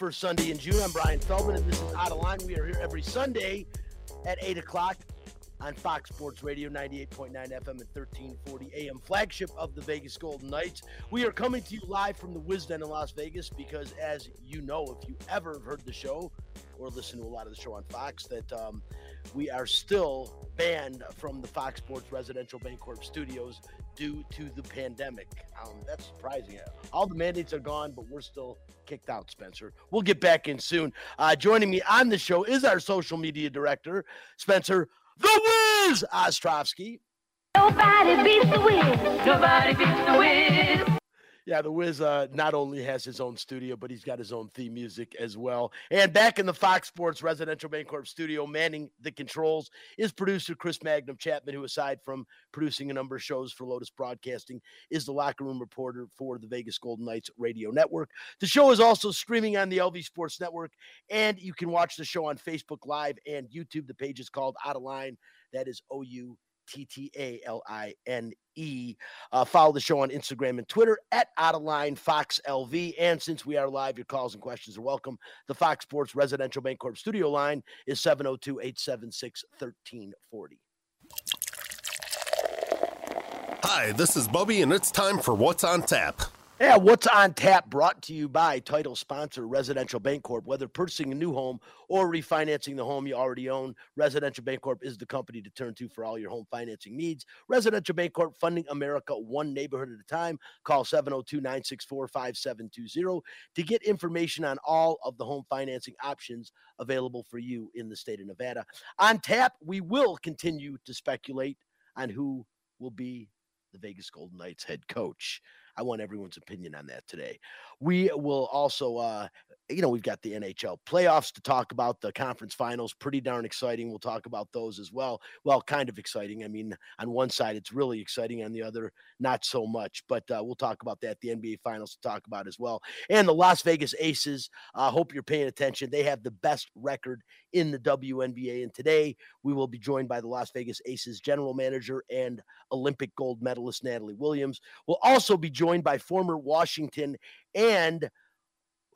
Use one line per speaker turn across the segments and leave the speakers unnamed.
first Sunday in June. I'm Brian Feldman, and this is Out of Line. We are here every Sunday at 8 o'clock on Fox Sports Radio 98.9 FM and 1340 AM, flagship of the Vegas Golden Knights. We are coming to you live from the Wisden in Las Vegas because, as you know, if you ever heard the show or listened to a lot of the show on Fox, that um, we are still banned from the Fox Sports Residential Bancorp studios due to the pandemic. Um, that's surprising. All the mandates are gone, but we're still kicked out, Spencer. We'll get back in soon. Uh, joining me on the show is our social media director, Spencer the Wiz Ostrovsky. Nobody beats the Wiz. Nobody beats the Wiz. Yeah, the Wiz uh, not only has his own studio, but he's got his own theme music as well. And back in the Fox Sports Residential Bancorp studio, manning the controls, is producer Chris Magnum Chapman, who, aside from producing a number of shows for Lotus Broadcasting, is the locker room reporter for the Vegas Golden Knights radio network. The show is also streaming on the LV Sports Network, and you can watch the show on Facebook Live and YouTube. The page is called Out of Line. That is O U T T A L I N E. Uh, follow the show on Instagram and Twitter at Out of Line Fox LV. And since we are live, your calls and questions are welcome. The Fox Sports Residential Bancorp studio line is 702 876 1340.
Hi, this is Bubby, and it's time for What's on Tap.
Yeah, what's on tap brought to you by title sponsor Residential Bancorp. Whether purchasing a new home or refinancing the home you already own, Residential Bancorp is the company to turn to for all your home financing needs. Residential Bancorp funding America one neighborhood at a time. Call 702-964-5720 to get information on all of the home financing options available for you in the state of Nevada. On tap, we will continue to speculate on who will be the Vegas Golden Knights head coach. I want everyone's opinion on that today. We will also, uh, you know, we've got the NHL playoffs to talk about, the conference finals, pretty darn exciting. We'll talk about those as well. Well, kind of exciting. I mean, on one side, it's really exciting, on the other, not so much. But uh, we'll talk about that. The NBA finals to talk about as well. And the Las Vegas Aces. I uh, hope you're paying attention. They have the best record in the WNBA. And today we will be joined by the Las Vegas Aces general manager and Olympic gold medalist Natalie Williams. We'll also be joined by former Washington and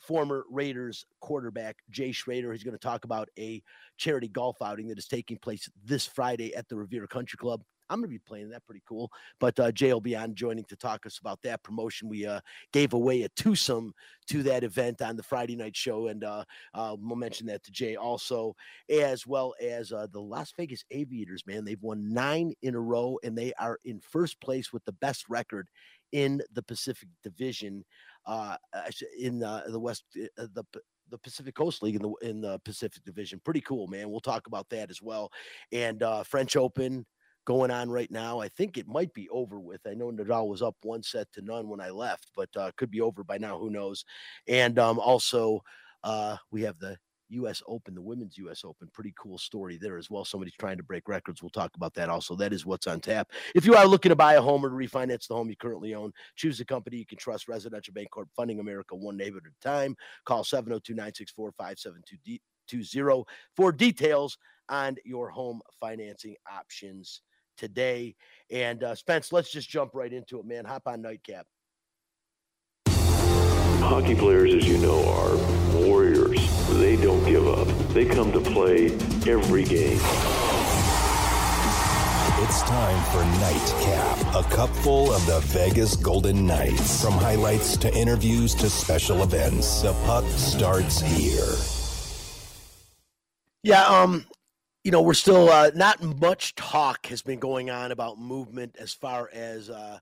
former Raiders quarterback Jay Schroeder. He's going to talk about a charity golf outing that is taking place this Friday at the Revere Country Club. I'm going to be playing that pretty cool. But uh, Jay will be on joining to talk us about that promotion. We uh, gave away a twosome to that event on the Friday night show, and uh, uh, we'll mention that to Jay also, as well as uh, the Las Vegas Aviators. Man, they've won nine in a row, and they are in first place with the best record in the Pacific Division. Uh, in the, the West, uh, the the Pacific Coast League in the in the Pacific Division. Pretty cool, man. We'll talk about that as well. And uh, French Open going on right now. I think it might be over with. I know Nadal was up one set to none when I left, but uh, could be over by now. Who knows? And um, also, uh, we have the U.S. Open, the women's U.S. Open. Pretty cool story there as well. Somebody's trying to break records. We'll talk about that also. That is what's on tap. If you are looking to buy a home or to refinance the home you currently own, choose a company you can trust. Residential Bancorp, funding America one neighborhood at a time. Call 702 964 5720 for details on your home financing options today. And uh, Spence, let's just jump right into it, man. Hop on nightcap.
Hockey players, as you know, are warriors. They don't give up. They come to play every game.
It's time for Nightcap, a cupful of the Vegas Golden Knights. From highlights to interviews to special events, the puck starts here.
Yeah, um, you know, we're still uh, not much talk has been going on about movement as far as uh,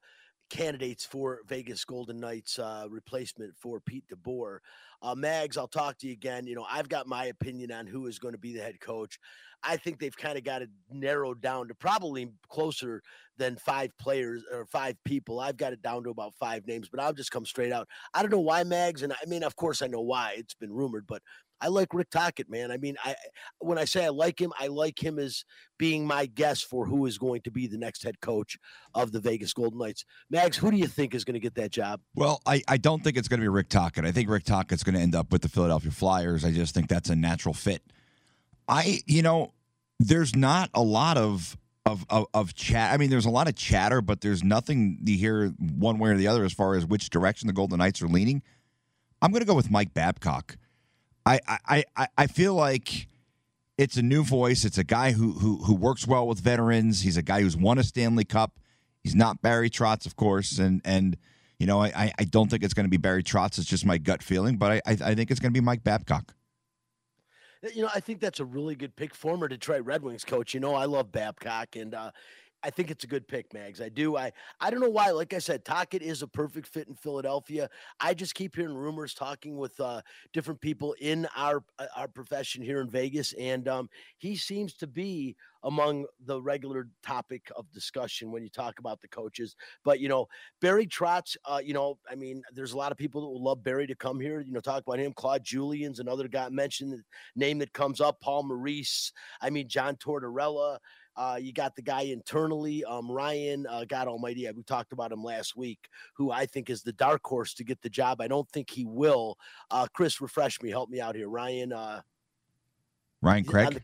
candidates for Vegas Golden Knights uh, replacement for Pete DeBoer. Uh, Mags, I'll talk to you again. You know, I've got my opinion on who is going to be the head coach. I think they've kind of got it narrowed down to probably closer than five players or five people. I've got it down to about five names, but I'll just come straight out. I don't know why Mags, and I mean, of course, I know why. It's been rumored, but I like Rick Tocchet, man. I mean, I when I say I like him, I like him as being my guess for who is going to be the next head coach of the Vegas Golden Knights. Mags, who do you think is going to get that job?
Well, I, I don't think it's going to be Rick Tocchet. I think Rick Tocchet's going to end up with the Philadelphia Flyers. I just think that's a natural fit. I, you know, there's not a lot of of, of, of chat. I mean, there's a lot of chatter, but there's nothing to hear one way or the other as far as which direction the Golden Knights are leaning. I'm going to go with Mike Babcock. I, I, I, I feel like it's a new voice. It's a guy who, who who works well with veterans. He's a guy who's won a Stanley Cup. He's not Barry Trotz, of course, and and you know I, I don't think it's going to be Barry Trotz. It's just my gut feeling, but I I think it's going to be Mike Babcock.
You know, I think that's a really good pick. Former Detroit Red Wings coach. You know, I love Babcock, and uh, I think it's a good pick, Mags. I do. I I don't know why. Like I said, Tocchet is a perfect fit in Philadelphia. I just keep hearing rumors, talking with uh, different people in our uh, our profession here in Vegas, and um, he seems to be among the regular topic of discussion when you talk about the coaches. But you know, Barry Trotz. Uh, you know, I mean, there's a lot of people that would love Barry to come here. You know, talk about him. Claude Julien's another guy mentioned name that comes up. Paul Maurice. I mean, John Tortorella. Uh, you got the guy internally, um, Ryan, uh, God Almighty. We talked about him last week, who I think is the dark horse to get the job. I don't think he will. Uh, Chris, refresh me, help me out here. Ryan, uh,
Ryan Craig.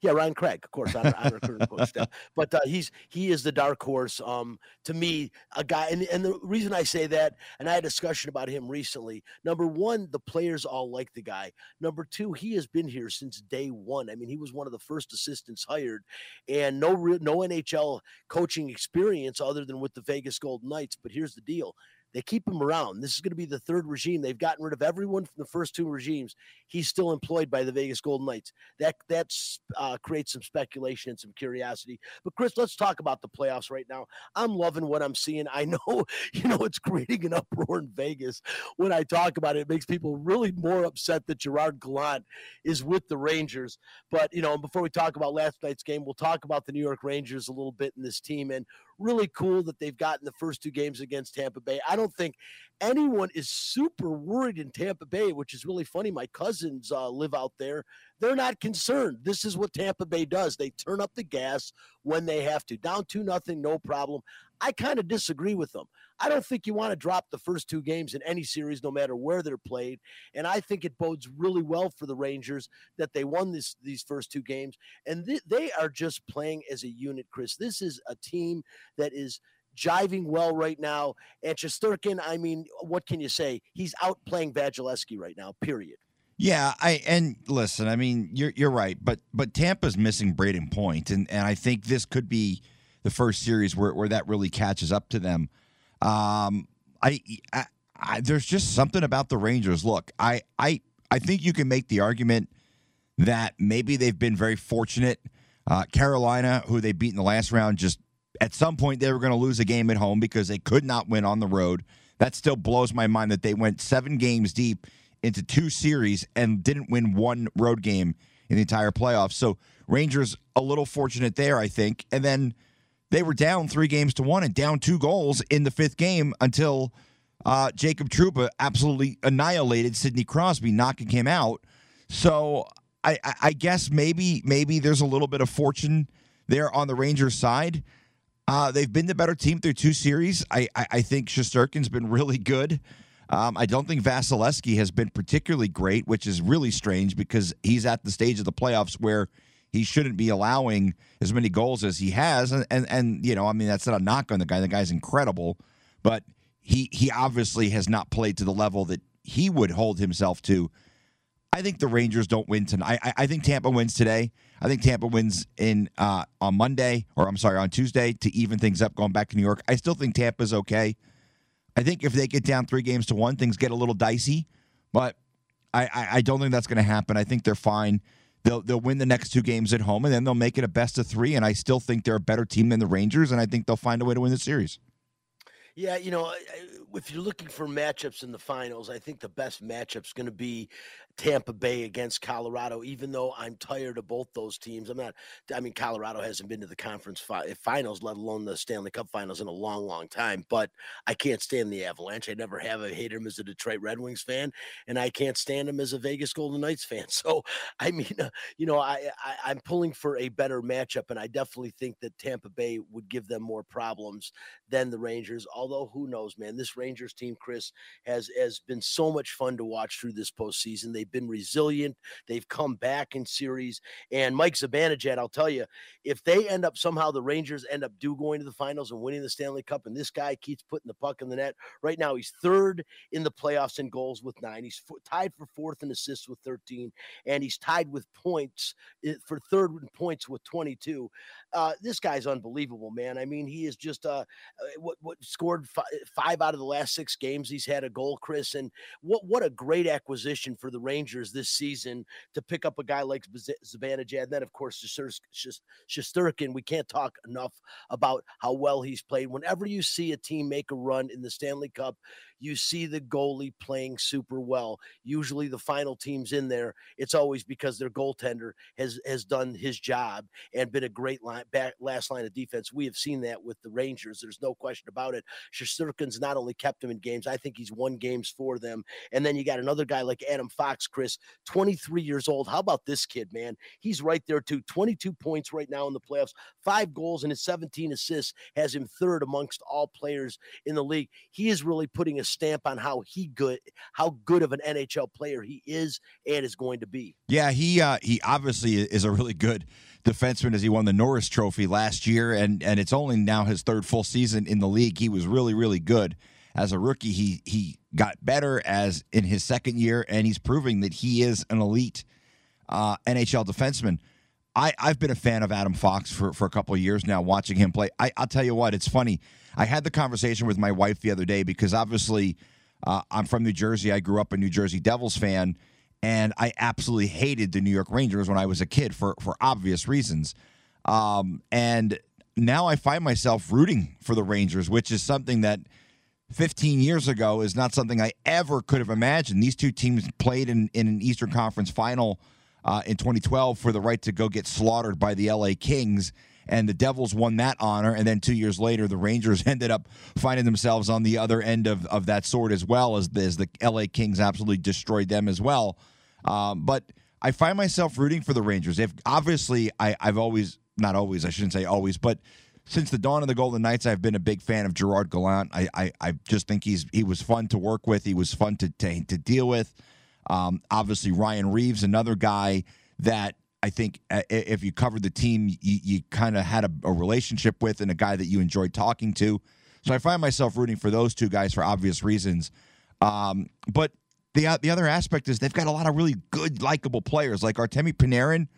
Yeah, Ryan Craig, of course, on, on recruiting coach staff. But uh, he's he is the dark horse. Um, to me, a guy, and and the reason I say that, and I had a discussion about him recently. Number one, the players all like the guy. Number two, he has been here since day one. I mean, he was one of the first assistants hired, and no no NHL coaching experience other than with the Vegas Golden Knights. But here's the deal: they keep him around. This is going to be the third regime. They've gotten rid of everyone from the first two regimes. He's still employed by the Vegas Golden Knights. That that's uh, creates some speculation and some curiosity. But Chris, let's talk about the playoffs right now. I'm loving what I'm seeing. I know, you know, it's creating an uproar in Vegas when I talk about it. It makes people really more upset that Gerard Gallant is with the Rangers. But you know, before we talk about last night's game, we'll talk about the New York Rangers a little bit in this team and really cool that they've gotten the first two games against Tampa Bay. I don't think anyone is super worried in Tampa Bay, which is really funny. My cousins uh, live out there. They're not concerned. This is what Tampa Bay does. They turn up the gas when they have to. Down two nothing, no problem. I kind of disagree with them. I don't think you want to drop the first two games in any series, no matter where they're played. And I think it bodes really well for the Rangers that they won this these first two games, and th- they are just playing as a unit. Chris, this is a team that is jiving well right now. And Shesterkin, I mean, what can you say? He's out playing Vasilevskiy right now. Period.
Yeah, I and listen, I mean, you're you're right, but but Tampa's missing Brayden Point, and and I think this could be the first series where where that really catches up to them. Um, I, I, I there's just something about the Rangers. Look, I I I think you can make the argument that maybe they've been very fortunate. Uh, Carolina, who they beat in the last round, just at some point they were going to lose a game at home because they could not win on the road. That still blows my mind that they went seven games deep into two series and didn't win one road game in the entire playoffs. So Rangers a little fortunate there, I think. And then they were down three games to one and down two goals in the fifth game until uh, Jacob Trouba absolutely annihilated Sidney Crosby, knocking him out. So I, I guess maybe maybe there's a little bit of fortune there on the Rangers side. Uh, they've been the better team through two series. I, I, I think Shesterkin's been really good. Um, I don't think Vasilevskiy has been particularly great, which is really strange because he's at the stage of the playoffs where he shouldn't be allowing as many goals as he has. And, and, and you know, I mean, that's not a knock on the guy. The guy's incredible, but he he obviously has not played to the level that he would hold himself to. I think the Rangers don't win tonight. I, I think Tampa wins today. I think Tampa wins in uh, on Monday, or I'm sorry, on Tuesday to even things up, going back to New York. I still think Tampa's okay. I think if they get down three games to one, things get a little dicey, but I, I, I don't think that's going to happen. I think they're fine. They'll they'll win the next two games at home, and then they'll make it a best of three. And I still think they're a better team than the Rangers, and I think they'll find a way to win the series.
Yeah, you know, if you're looking for matchups in the finals, I think the best matchup's going to be Tampa Bay against Colorado, even though I'm tired of both those teams. I'm not, I mean, Colorado hasn't been to the conference fi- finals, let alone the Stanley Cup finals in a long, long time. But I can't stand the Avalanche. I never have. I hate them as a Detroit Red Wings fan, and I can't stand them as a Vegas Golden Knights fan. So, I mean, uh, you know, I, I I'm pulling for a better matchup, and I definitely think that Tampa Bay would give them more problems than the Rangers. Although, who knows, man? This Rangers team, Chris, has has been so much fun to watch through this postseason. They've been resilient. They've come back in series. And Mike Zibanejad, I'll tell you, if they end up somehow the Rangers end up do going to the finals and winning the Stanley Cup, and this guy keeps putting the puck in the net. Right now, he's third in the playoffs in goals with nine. He's f- tied for fourth in assists with 13, and he's tied with points eh, for third in points with 22. Uh, this guy's unbelievable, man. I mean, he is just uh, uh what what scored five, five out of the last six games. He's had a goal, Chris, and what what a great acquisition for the Rangers this season to pick up a guy like Zibanejad. And then, of course, Shesterkin. We can't talk enough about how well he's played. Whenever you see a team make a run in the Stanley Cup, you see the goalie playing super well. Usually, the final teams in there, it's always because their goaltender has has done his job and been a great line back last line of defense. We have seen that with the Rangers. There's no question about it. Shesterkin's not only kept them in games, I think he's won games for them. And then you got another guy like Adam Fox, Chris, 23 years old. How about this kid, man? He's right there too. 22 points right now in the playoffs, five goals and his 17 assists has him third amongst all players in the league. He is really putting a stamp on how he good, how good of an NHL player he is and is going to be.
Yeah, he uh, he obviously is a really good defenseman as he won the Norris Trophy last year, and and it's only now his third full season in the league. He was really really good as a rookie. He he got better as in his second year, and he's proving that he is an elite uh, NHL defenseman. I, I've been a fan of Adam Fox for, for a couple of years now, watching him play. I, I'll tell you what, it's funny. I had the conversation with my wife the other day because obviously uh, I'm from New Jersey. I grew up a New Jersey Devils fan, and I absolutely hated the New York Rangers when I was a kid for for obvious reasons. Um, and now I find myself rooting for the Rangers, which is something that 15 years ago is not something I ever could have imagined. These two teams played in, in an Eastern Conference final uh, in 2012 for the right to go get slaughtered by the LA Kings. And the Devils won that honor. And then two years later, the Rangers ended up finding themselves on the other end of, of that sword as well, as, as the LA Kings absolutely destroyed them as well. Um, but I find myself rooting for the Rangers. If obviously I, I've always not always, I shouldn't say always, but since the dawn of the Golden Knights, I've been a big fan of Gerard Gallant. I, I, I just think he's he was fun to work with. He was fun to to, to deal with. Um, obviously, Ryan Reaves, another guy that I think uh, if you covered the team, you, you kind of had a, a, relationship with and a guy that you enjoyed talking to. So I find myself rooting for those two guys for obvious reasons. Um, but the the other aspect is they've got a lot of really good, likable players like Artemi Panarin.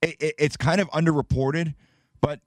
It, it, it's kind of underreported, but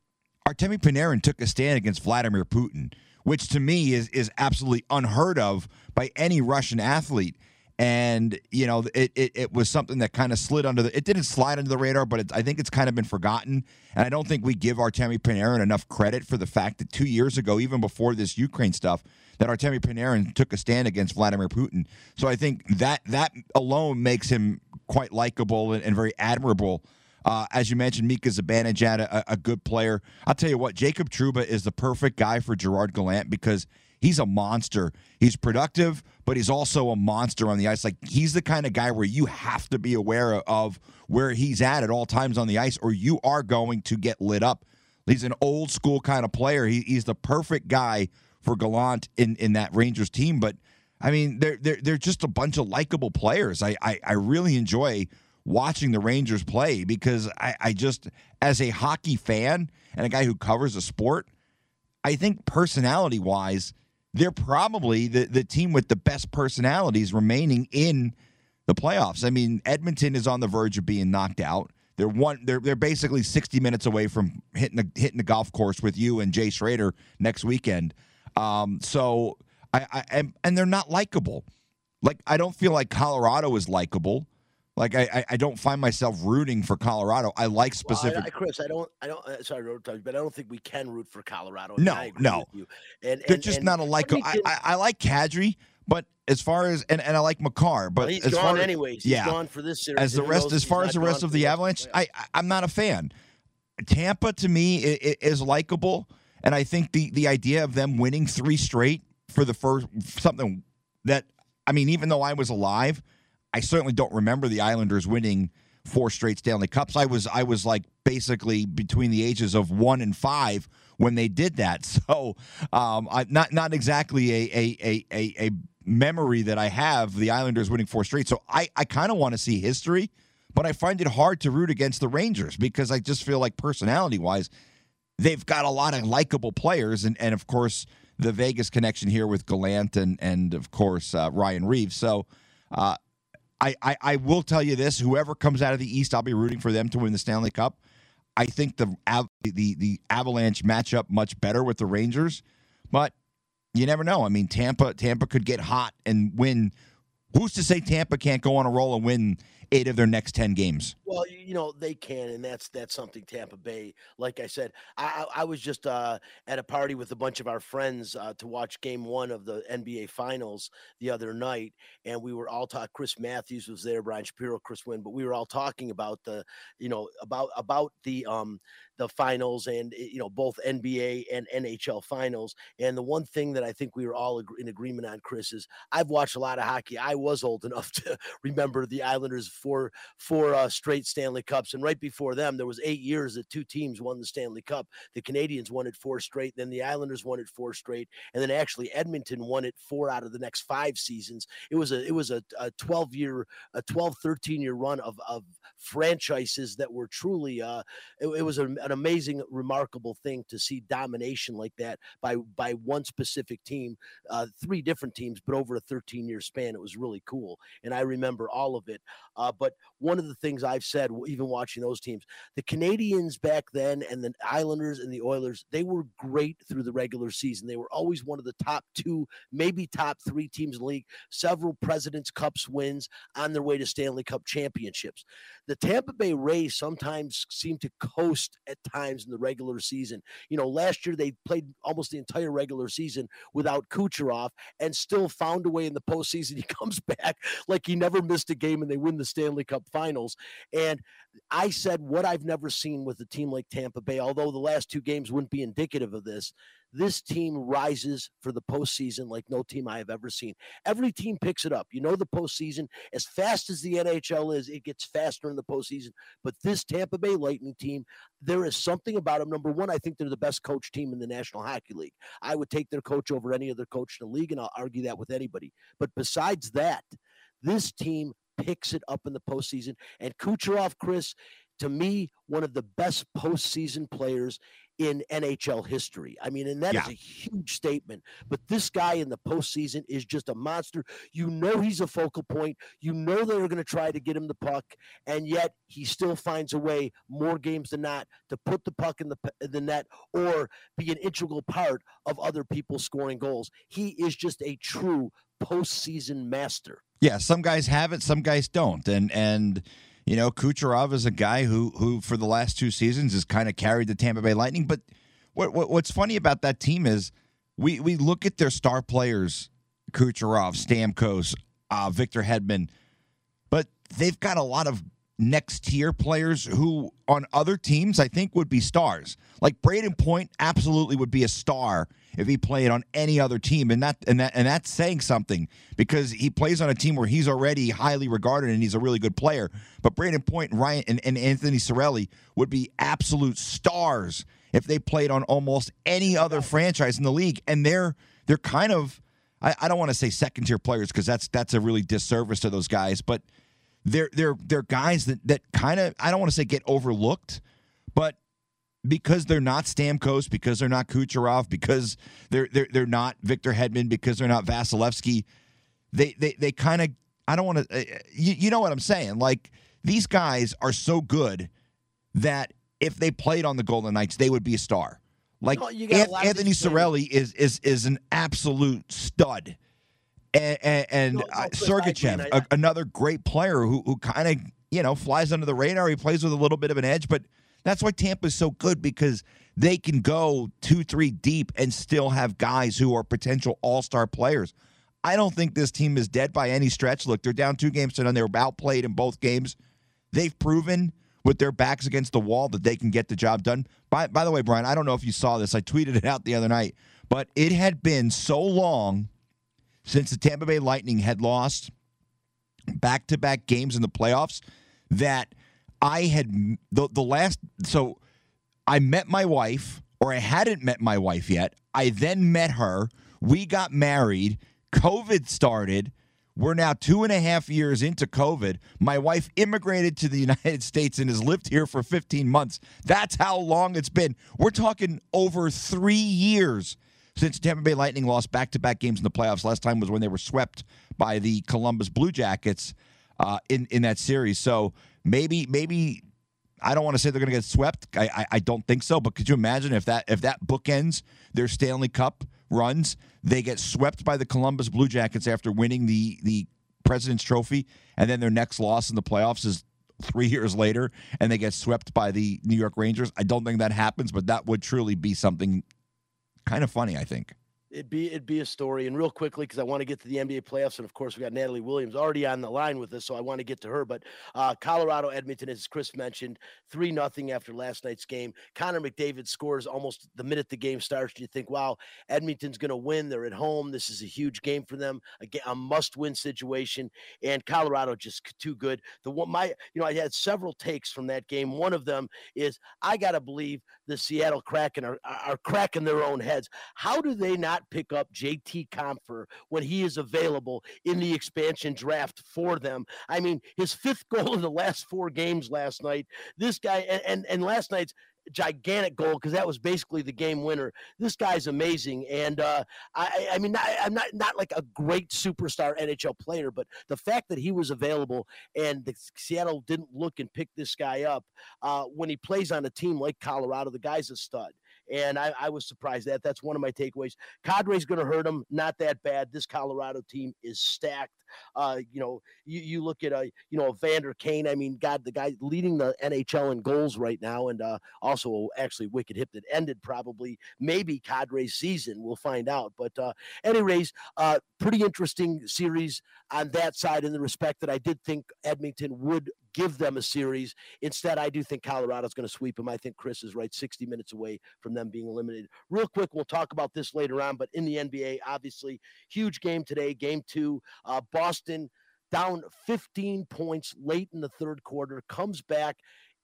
Artemi Panarin took a stand against Vladimir Putin, which to me is is absolutely unheard of by any Russian athlete and you know it, it, it was something that kind of slid under the it didn't slide under the radar but it, i think it's kind of been forgotten. And i don't think we give artemi panarin enough credit for the fact that two years ago even before this ukraine stuff that artemi panarin took a stand against vladimir putin. So i think that that alone makes him quite likable and, and very admirable. Uh, as you mentioned, Mika Zibanejad, a, a good player. I'll tell you what, Jacob Trouba is the perfect guy for Gerard Gallant because he's a monster. He's productive, but he's also a monster on the ice. Like he's the kind of guy where you have to be aware of where he's at at all times on the ice, or you are going to get lit up. He's an old school kind of player. He, he's the perfect guy for Gallant in, in that Rangers team. But I mean, they're they're they're just a bunch of likable players. I, I, I really enjoy watching the Rangers play because I, I just as a hockey fan and a guy who covers a sport, I think personality wise they're probably the, the team with the best personalities remaining in the playoffs. I mean, Edmonton is on the verge of being knocked out. They're one. They're they're basically 60 minutes away from hitting the hitting the golf course with you and Jay Schroeder next weekend. Um, so I, I and, and they're not likable. Like I don't feel like Colorado is likable. Like I, I, I don't find myself rooting for Colorado. I like specific.
Well, I, I, Chris, I don't, I don't. Uh, sorry, but I don't think we can root for Colorado.
No, no.
And,
they're just and not a like. I, I, I, like Kadri, but as far as and, and I like Makar, but
well, he's
as
gone
far,
anyways. He's yeah, gone for this series.
As the rest, as far as the rest of the Avalanche, I, I'm not a fan. Tampa to me is likable, and I think the the idea of them winning three straight for the first something that I mean, even though I was alive I certainly don't remember the Islanders winning four straight Stanley Cups. I was I was like basically between the ages of one and five when they did that. So um, I, not not exactly a a, a a memory that I have the Islanders winning four straight. So I I kind of want to see history, but I find it hard to root against the Rangers because I just feel like personality wise, they've got a lot of likable players, and and of course the Vegas connection here with Gallant and and of course uh, Ryan Reaves. So. Uh, I, I, I will tell you this: whoever comes out of the East, I'll be rooting for them to win the Stanley Cup. I think the the the Avalanche match up much better with the Rangers, but you never know. I mean, Tampa Tampa could get hot and win. Who's to say Tampa can't go on a roll and win eight of their next 10 games.
Well, you know, they can, and that's that's something Tampa Bay, like I said, I, I was just uh, at a party with a bunch of our friends uh, to watch game one of the NBA Finals the other night, and we were all talking. Chris Matthews was there, Brian Shapiro, Chris Wynn, but we were all talking about the, you know, about about the um the finals and eh, you know both NBA and NHL finals. And the one thing that I think we were all in agreement on, Chris, is I've watched a lot of hockey. I was old enough to remember the Islanders four four uh, straight Stanley Cups, and right before them, there was eight years that two teams won the Stanley Cup. The Canadiens won it four straight, then the Islanders won it four straight, and then actually Edmonton won it four out of the next five seasons. It was a it was a, a 12 year a 12 13 year run of of franchises that were truly uh it, it was a, an amazing, remarkable thing to see domination like that by by one specific team, uh, three different teams, but over a 13 year span. It was really cool, and I remember all of it. Uh, but one of the things I've said, even watching those teams, the Canadiens back then, and the Islanders and the Oilers, they were great through the regular season. They were always one of the top two, maybe top three teams in the league. Several Presidents Cups wins on their way to Stanley Cup championships. The Tampa Bay Rays sometimes seem to coast at times in the regular season. You know, last year they played almost the entire regular season without Kucherov and still found a way in the postseason. He comes back like he never missed a game and they win the Stanley Cup finals. And I said what I've never seen with a team like Tampa Bay, although the last two games wouldn't be indicative of this this team rises for the postseason like no team I have ever seen. Every team picks it up. You know, the postseason, as fast as the NHL is, it gets faster in the postseason. But this Tampa Bay Lightning team, there is something about them. Number one, I think they're the best coach team in the National Hockey League. I would take their coach over any other coach in the league, and I'll argue that with anybody. But besides that, this team picks it up in the postseason. And Kucherov, Chris, to me, one of the best postseason players in NHL history. I mean, and that yeah. is a huge statement. But this guy in the postseason is just a monster. You know he's a focal point. You know they're going to try to get him the puck, and yet he still finds a way, more games than not, to put the puck in the the net or be an integral part of other people scoring goals. He is just a true postseason master.
Yeah, some guys have it, some guys don't, and and you know, Kucherov is a guy who who for the last two seasons has kind of carried the Tampa Bay Lightning. But what, what what's funny about that team is we we look at their star players, Kucherov, Stamkos, uh, Victor Hedman, but they've got a lot of next tier players who on other teams I think would be stars. Like Brayden Point absolutely would be a star if he played on any other team and that and that and that's saying something because he plays on a team where he's already highly regarded and he's a really good player. But Brayden Point and Ryan and, and Anthony Cirelli would be absolute stars if they played on almost any other franchise in the league. And they're they're kind of I, I don't want to say second tier players because that's that's a really disservice to those guys, but they're they're they're guys that that kind of I don't want to say get overlooked, but because they're not Stamkos, because they're not Kucherov, because they're they're they're not Victor Hedman, because they're not Vasilevskiy, they they they kind of I don't want to uh, you, you know what I'm saying? Like these guys are so good that if they played on the Golden Knights, they would be a star. Like Anthony Cirelli is is is an absolute stud and, and, and
No, no,
uh,
I
Sergachev,
and I-
a- another great player who who kind of you know flies under the radar. He plays with a little bit of an edge, but that's why Tampa's so good because they can go two, three deep and still have guys who are potential All Star players. I don't think this team is dead by any stretch. Look, they're down two games to none. They were outplayed in both games. They've proven with their backs against the wall that they can get the job done. By by the way, Brian, I don't know if you saw this. I tweeted it out the other night, but it had been so long since the Tampa Bay Lightning had lost back to back games in the playoffs that I had the the last so I met my wife or I hadn't met my wife yet. I then met her. We got married. COVID started. We're now two and a half years into COVID. My wife immigrated to the United States and has lived here for 15 months. That's how long it's been. We're talking over three years since Tampa Bay Lightning lost back to back games in the playoffs. Last time was when they were swept by the Columbus Blue Jackets uh, in, in that series. So maybe, maybe. I don't want to say they're going to get swept. I, I I don't think so. But could you imagine if that if that bookends their Stanley Cup runs, they get swept by the Columbus Blue Jackets after winning the the President's Trophy, and then their next loss in the playoffs is three years later, and they get swept by the New York Rangers. I don't think that happens, but that would truly be something kind of funny. I think.
It'd be it'd be a story. And real quickly, because I want to get to the NBA playoffs, and of course we got Natalie Williams already on the line with us, so I want to get to her. But uh, Colorado Edmonton, as Chris mentioned, three nothing after last night's game. Connor McDavid scores almost the minute the game starts. You think, wow, Edmonton's going to win. They're at home. This is a huge game for them. A, ga- a must-win situation, and Colorado just too good. The one my you know I had several takes from that game. One of them is I got to believe the Seattle Kraken are are cracking their own heads. How do they not pick up JT Compher when he is available in the expansion draft for them? I mean, his fifth goal in the last four games last night. This guy and and, and last night's gigantic goal because that was basically the game winner. This guy's amazing, and uh, I, I mean, I, I'm not not like a great superstar NHL player, but the fact that he was available and the Seattle didn't look and pick this guy up uh, when he plays on a team like Colorado, the guy's a stud. And I, I was surprised that that's one of my takeaways. Kadri's going to hurt him. Not that bad. This Colorado team is stacked. Uh, you know, you, you look at a you know a Vander Kane. I mean, God, the guy leading the NHL in goals right now, and uh, also actually wicked hip that ended probably maybe Kadri's season. We'll find out. But uh, anyways, uh, pretty interesting series on that side in the respect that I did think Edmonton would give them a series. Instead, I do think Colorado's going to sweep them. I think Chris is right, 60 minutes away from them being eliminated. Real quick, we'll talk about this later on, but in the NBA, obviously, huge game today, game two. Uh, Boston down 15 points late in the third quarter, comes back.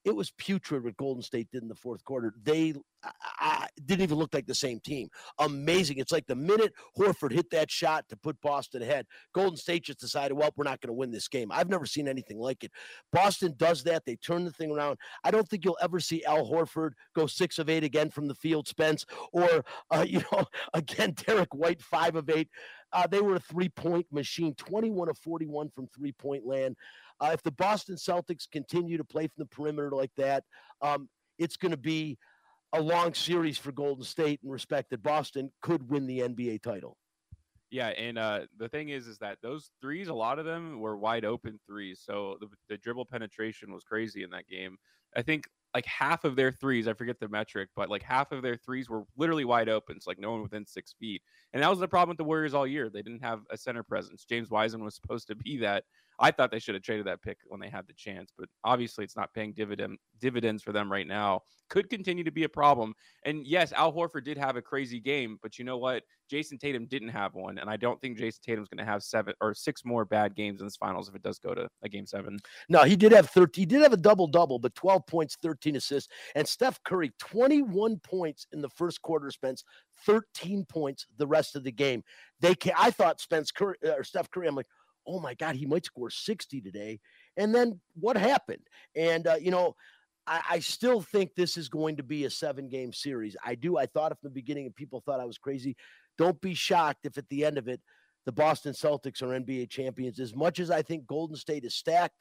It was putrid what Golden State did in the fourth quarter. They I, I, didn't even look like the same team. Amazing. It's like the minute Horford hit that shot to put Boston ahead, Golden State just decided, well, we're not going to win this game. I've never seen anything like it. Boston does that. They turn the thing around. I don't think you'll ever see Al Horford go six of eight again from the field, Spence, or, uh, you know, again, Derrick White, five of eight. Uh, they were a three point machine, 21 of 41 from three point land. Uh, if the Boston Celtics continue to play from the perimeter like that, um, it's going to be a long series for Golden State in respect that Boston could win the NBA title.
Yeah, and uh, the thing is, is that those threes, a lot of them were wide open threes. So the, the dribble penetration was crazy in that game. I think like half of their threes, I forget the metric, but like half of their threes were literally wide open. So like no one within six feet. And that was the problem with the Warriors all year. They didn't have a center presence. James Wiseman was supposed to be that. I thought they should have traded that pick when they had the chance, but obviously it's not paying dividend dividends for them right now. Could continue to be a problem. And yes, Al Horford did have a crazy game, but you know what? Jayson Tatum didn't have one, and I don't think Jayson Tatum's going to have seven or six more bad games in this finals if it does go to a game seven.
No, he did have 13. He did have a double double, but 12 points, 13 assists. And Steph Curry, 21 points in the first quarter, Spence, 13 points the rest of the game. They can I thought Spence Curry or Steph Curry, I'm like, oh my God, he might score 60 today. And then what happened? And uh, you know, I, I still think this is going to be a seven game series. I do. I thought from the beginning, and people thought I was crazy. Don't be shocked if at the end of it, the Boston Celtics are NBA champions. As much as I think Golden State is stacked,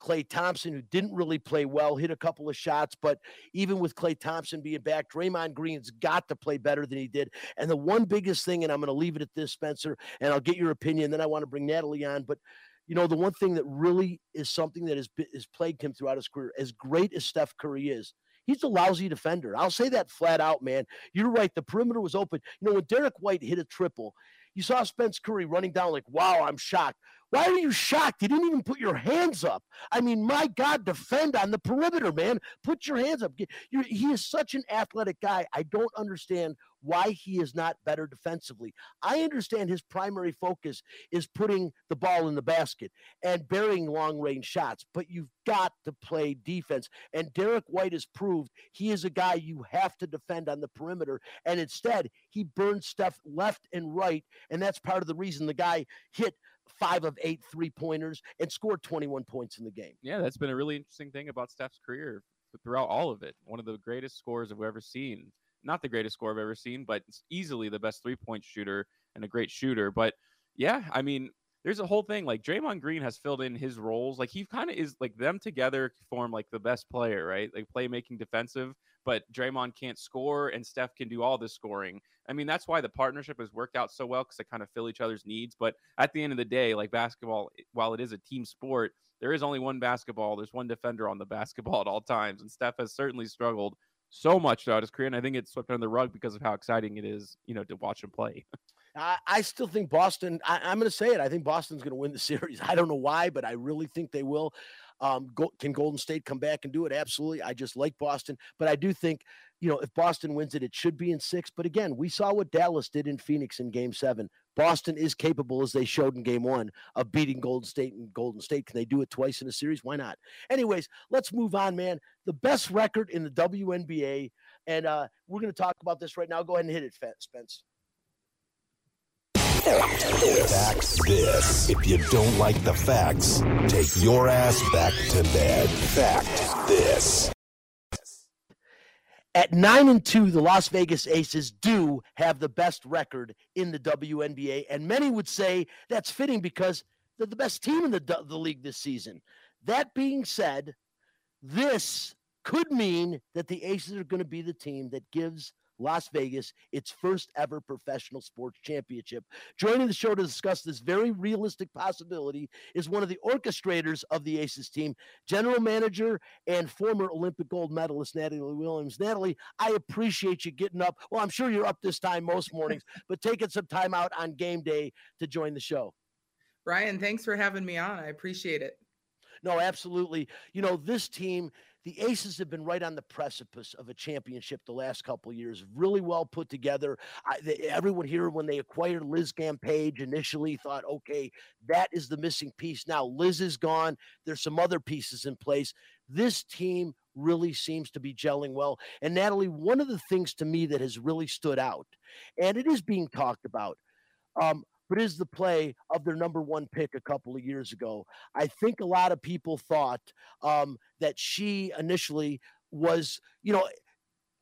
Klay Thompson, who didn't really play well, hit a couple of shots, but even with Klay Thompson being back, Draymond Green's got to play better than he did. And the one biggest thing, and I'm going to leave it at this, Spencer, and I'll get your opinion, then I want to bring Natalie on, but you know, the one thing that really is something that has, has plagued him throughout his career, as great as Steph Curry is, he's a lousy defender. I'll say that flat out, man. You're right. The perimeter was open. You know, when Derrick White hit a triple, you saw Spence Curry running down like, wow, I'm shocked. Why are you shocked? You didn't even put your hands up. I mean, my God, defend on the perimeter, man. Put your hands up. He is such an athletic guy. I don't understand why he is not better defensively. I understand his primary focus is putting the ball in the basket and burying long range shots, but you've got to play defense. And Derrick White has proved he is a guy you have to defend on the perimeter. And instead, he burns stuff left and right. And that's part of the reason the guy hit five of eight three pointers and scored 21 points in the game.
Yeah, that's been a really interesting thing about Steph's career throughout all of it. One of the greatest scores I've ever seen not the greatest score I've ever seen, but easily the best three point shooter and a great shooter. But yeah, I mean, there's a whole thing like Draymond Green has filled in his roles. Like he kind of is like them together form like the best player, right? Like playmaking defensive, but Draymond can't score and Steph can do all the scoring. I mean, that's why the partnership has worked out so well because they kind of fill each other's needs. But at the end of the day, like basketball, while it is a team sport, there is only one basketball. There's one defender on the basketball at all times. And Steph has certainly struggled so much throughout his career, and I think it's swept under the rug because of how exciting it is, you know, to watch him play.
I, I still think Boston. I, am going to say it. I think Boston's going to win the series. I don't know why, but I really think they will. Um, go, can Golden State come back and do it? Absolutely. I just like Boston, but I do think, you know, if Boston wins it, it should be in six. But again, we saw what Dallas did in Phoenix in Game Seven. Boston is capable, as they showed in game one, of beating Golden State and Golden State. Can they do it twice in a series? Why not? Anyways, let's move on, man. The best record in the WNBA. And uh, we're going to talk about this right now. Go ahead and hit it, Spence.
Facts this. If you don't like the facts, take your ass back to bed. Fact this.
At nine and two, the Las Vegas Aces do have the best record in the WNBA, and many would say that's fitting because they're the best team in the the league this season. That being said, this could mean that the Aces are going to be the team that gives Las Vegas its first ever professional sports championship. Joining the show to discuss this very realistic possibility is one of the orchestrators of the Aces team, general manager and former Olympic gold medalist Natalie Williams. Natalie, I appreciate you getting up. Well, I'm sure you're up this time most mornings, but taking some time out on game day to join the show.
Ryan, thanks for having me on. I appreciate it.
No, absolutely. You know, this team the Aces have been right on the precipice of a championship the last couple years. Really well put together. I, everyone here, when they acquired Liz Cambage, initially thought, okay, that is the missing piece. Now Liz is gone. There's some other pieces in place. This team really seems to be gelling well. And Natalie, one of the things to me that has really stood out, and it is being talked about. Um, but is the play of their number one pick a couple of years ago. I think a lot of people thought um, that she initially was, you know,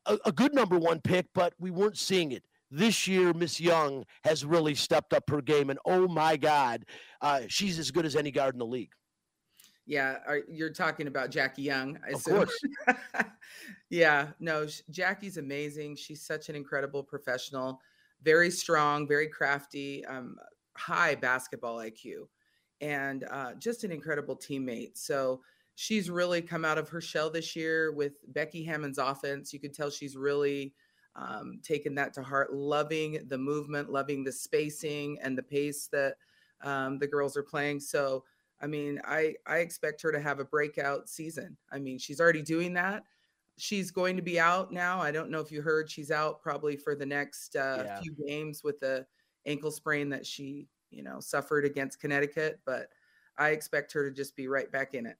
a, a good number one pick, but we weren't seeing it this year Miss Young has really stepped up her game, and oh my God, uh, she's as good as any guard in the league.
Yeah, are, you're talking about Jackie Young,
I of assume. course.
yeah, no, Jackie's amazing. She's such an incredible professional very strong, very crafty, um, high basketball IQ, and uh, just an incredible teammate. So she's really come out of her shell this year with Becky Hammon's offense. You could tell she's really um, taken that to heart, loving the movement, loving the spacing and the pace that um, the girls are playing. So, I mean, I I expect her to have a breakout season. I mean, she's already doing that she's going to be out now. I don't know if you heard she's out probably for the next uh, yeah. few games with the ankle sprain that she, you know, suffered against Connecticut, but I expect her to just be right back in it.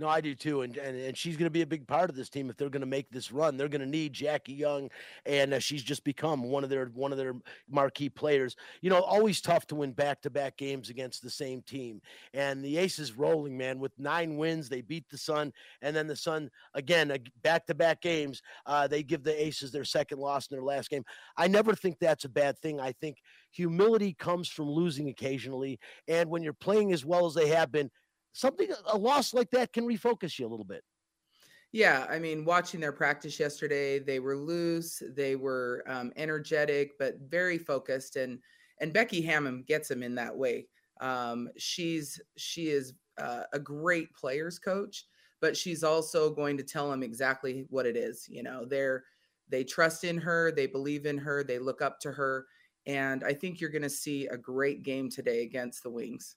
No, I do too, and and, and she's going to be a big part of this team if they're going to make this run. They're going to need Jackie Young, and uh, she's just become one of their one of their marquee players. You know, always tough to win back to back games against the same team, and the Aces rolling man with nine wins. They beat the Sun, and then the Sun again back to back games. Uh, they give the Aces their second loss in their last game. I never think that's a bad thing. I think humility comes from losing occasionally, and when you're playing as well as they have been something a loss like that can refocus you a little bit.
Yeah, I mean, watching their practice yesterday, they were loose, they were um, energetic, but very focused, and and Becky Hammon gets them in that way. Um, she's she is uh, a great players coach, but she's also going to tell them exactly what it is. You know, they're they trust in her, they believe in her, they look up to her, and I think you're going to see a great game today against the Wings.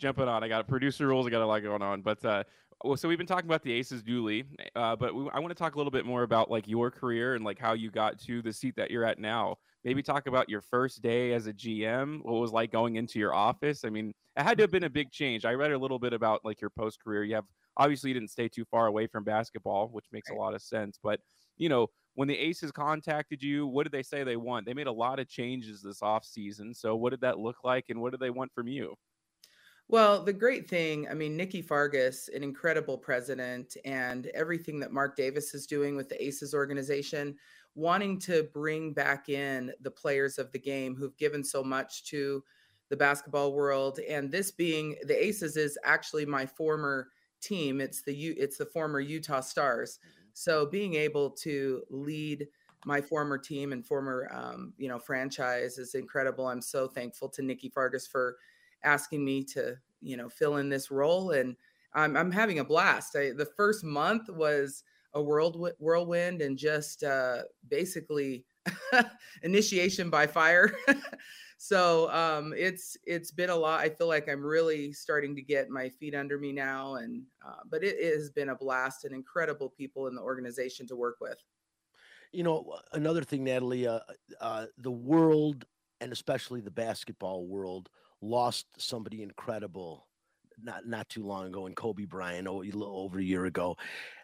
Jumping on. I got producer rules. I got a lot going on, but uh, well, so we've been talking about the Aces duly, uh, but we, I want to talk a little bit more about like your career and like how you got to the seat that you're at now. Maybe talk about your first day as a GM. What was like going into your office? I mean, it had to have been a big change. I read a little bit about like your post career. You have obviously you didn't stay too far away from basketball, which makes a lot of sense. But you know, when the Aces contacted you, what did they say they want? They made a lot of changes this off season. So what did that look like, and what did they want from you?
Well, the great thing, I mean, Nikki Fargas, an incredible president, and everything that Mark Davis is doing with the ACES organization, wanting to bring back in the players of the game who've given so much to the basketball world. And this being the ACES is actually my former team. It's the it's the former Utah Starzz. Mm-hmm. So being able to lead my former team and former um, you know franchise is incredible. I'm so thankful to Nikki Fargas for asking me to, you know, fill in this role. And I'm, I'm having a blast. I, the first month was a world whirlwind and just uh, basically initiation by fire. so um, it's it's been a lot. I feel like I'm really starting to get my feet under me now, and uh, but it, it has been a blast and incredible people in the organization to work with.
You know, another thing, Natalie, uh, uh, the world and especially the basketball world lost somebody incredible not not too long ago in Kobe Bryant a little over a year ago.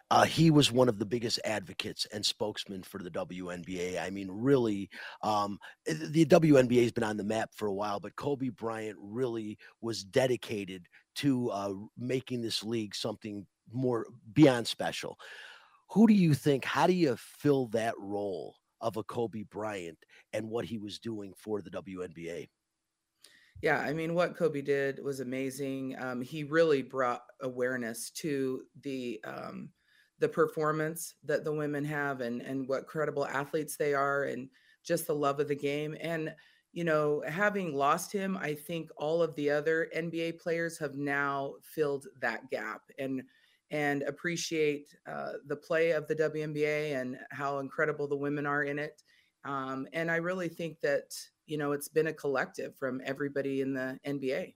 Uh, he was one of the biggest advocates and spokesmen for the WNBA. I mean, really, um, the WNBA has been on the map for a while, but Kobe Bryant really was dedicated to uh, making this league something more beyond special. Who do you think? How do you fill that role of a Kobe Bryant and what he was doing for the WNBA?
Yeah, I mean, what Kobe did was amazing. Um, he really brought awareness to the um, the performance that the women have, and and what credible athletes they are, and just the love of the game. And you know, having lost him, I think all of the other NBA players have now filled that gap and and appreciate uh, the play of the WNBA and how incredible the women are in it. Um, and I really think that you know it's been a collective from everybody in the NBA.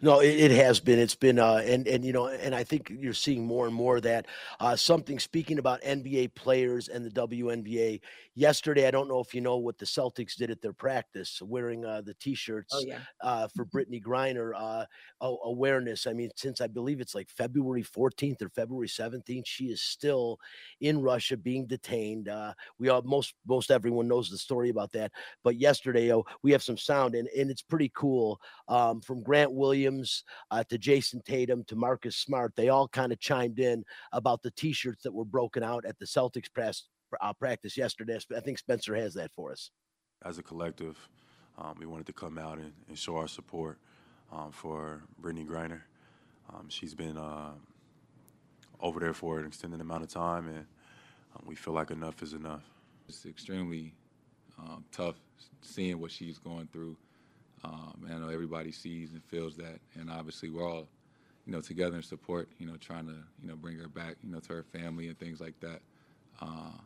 No, it, it, has been. It's been, uh, and and you know, and I think you're seeing more and more of that uh, something. Speaking about NBA players and the WNBA, yesterday, I don't know if you know what the Celtics did at their practice, wearing uh, the T-shirts
oh, yeah.
uh, for mm-hmm. Griner uh, awareness. I mean, since I believe it's like February 14th or February 17th, she is still in Russia being detained. Uh, we all most most everyone knows the story about that. But yesterday, oh, we have some sound, and and it's pretty cool um, from Grant Williams Williams uh, to Jayson Tatum to Marcus Smart, they all kind of chimed in about the T-shirts that were broken out at the Celtics press uh, practice yesterday. I think Spencer has that for us.
As a collective, um, we wanted to come out and, and show our support um, for Brittney Griner. Um, she's been uh, over there for an extended amount of time, and um, we feel like enough is enough.
It's extremely um, tough seeing what she's going through um, I know everybody sees and feels that, and obviously we're all, you know, together in support. You know, trying to you know bring her back, you know, to her family and things like that. Uh,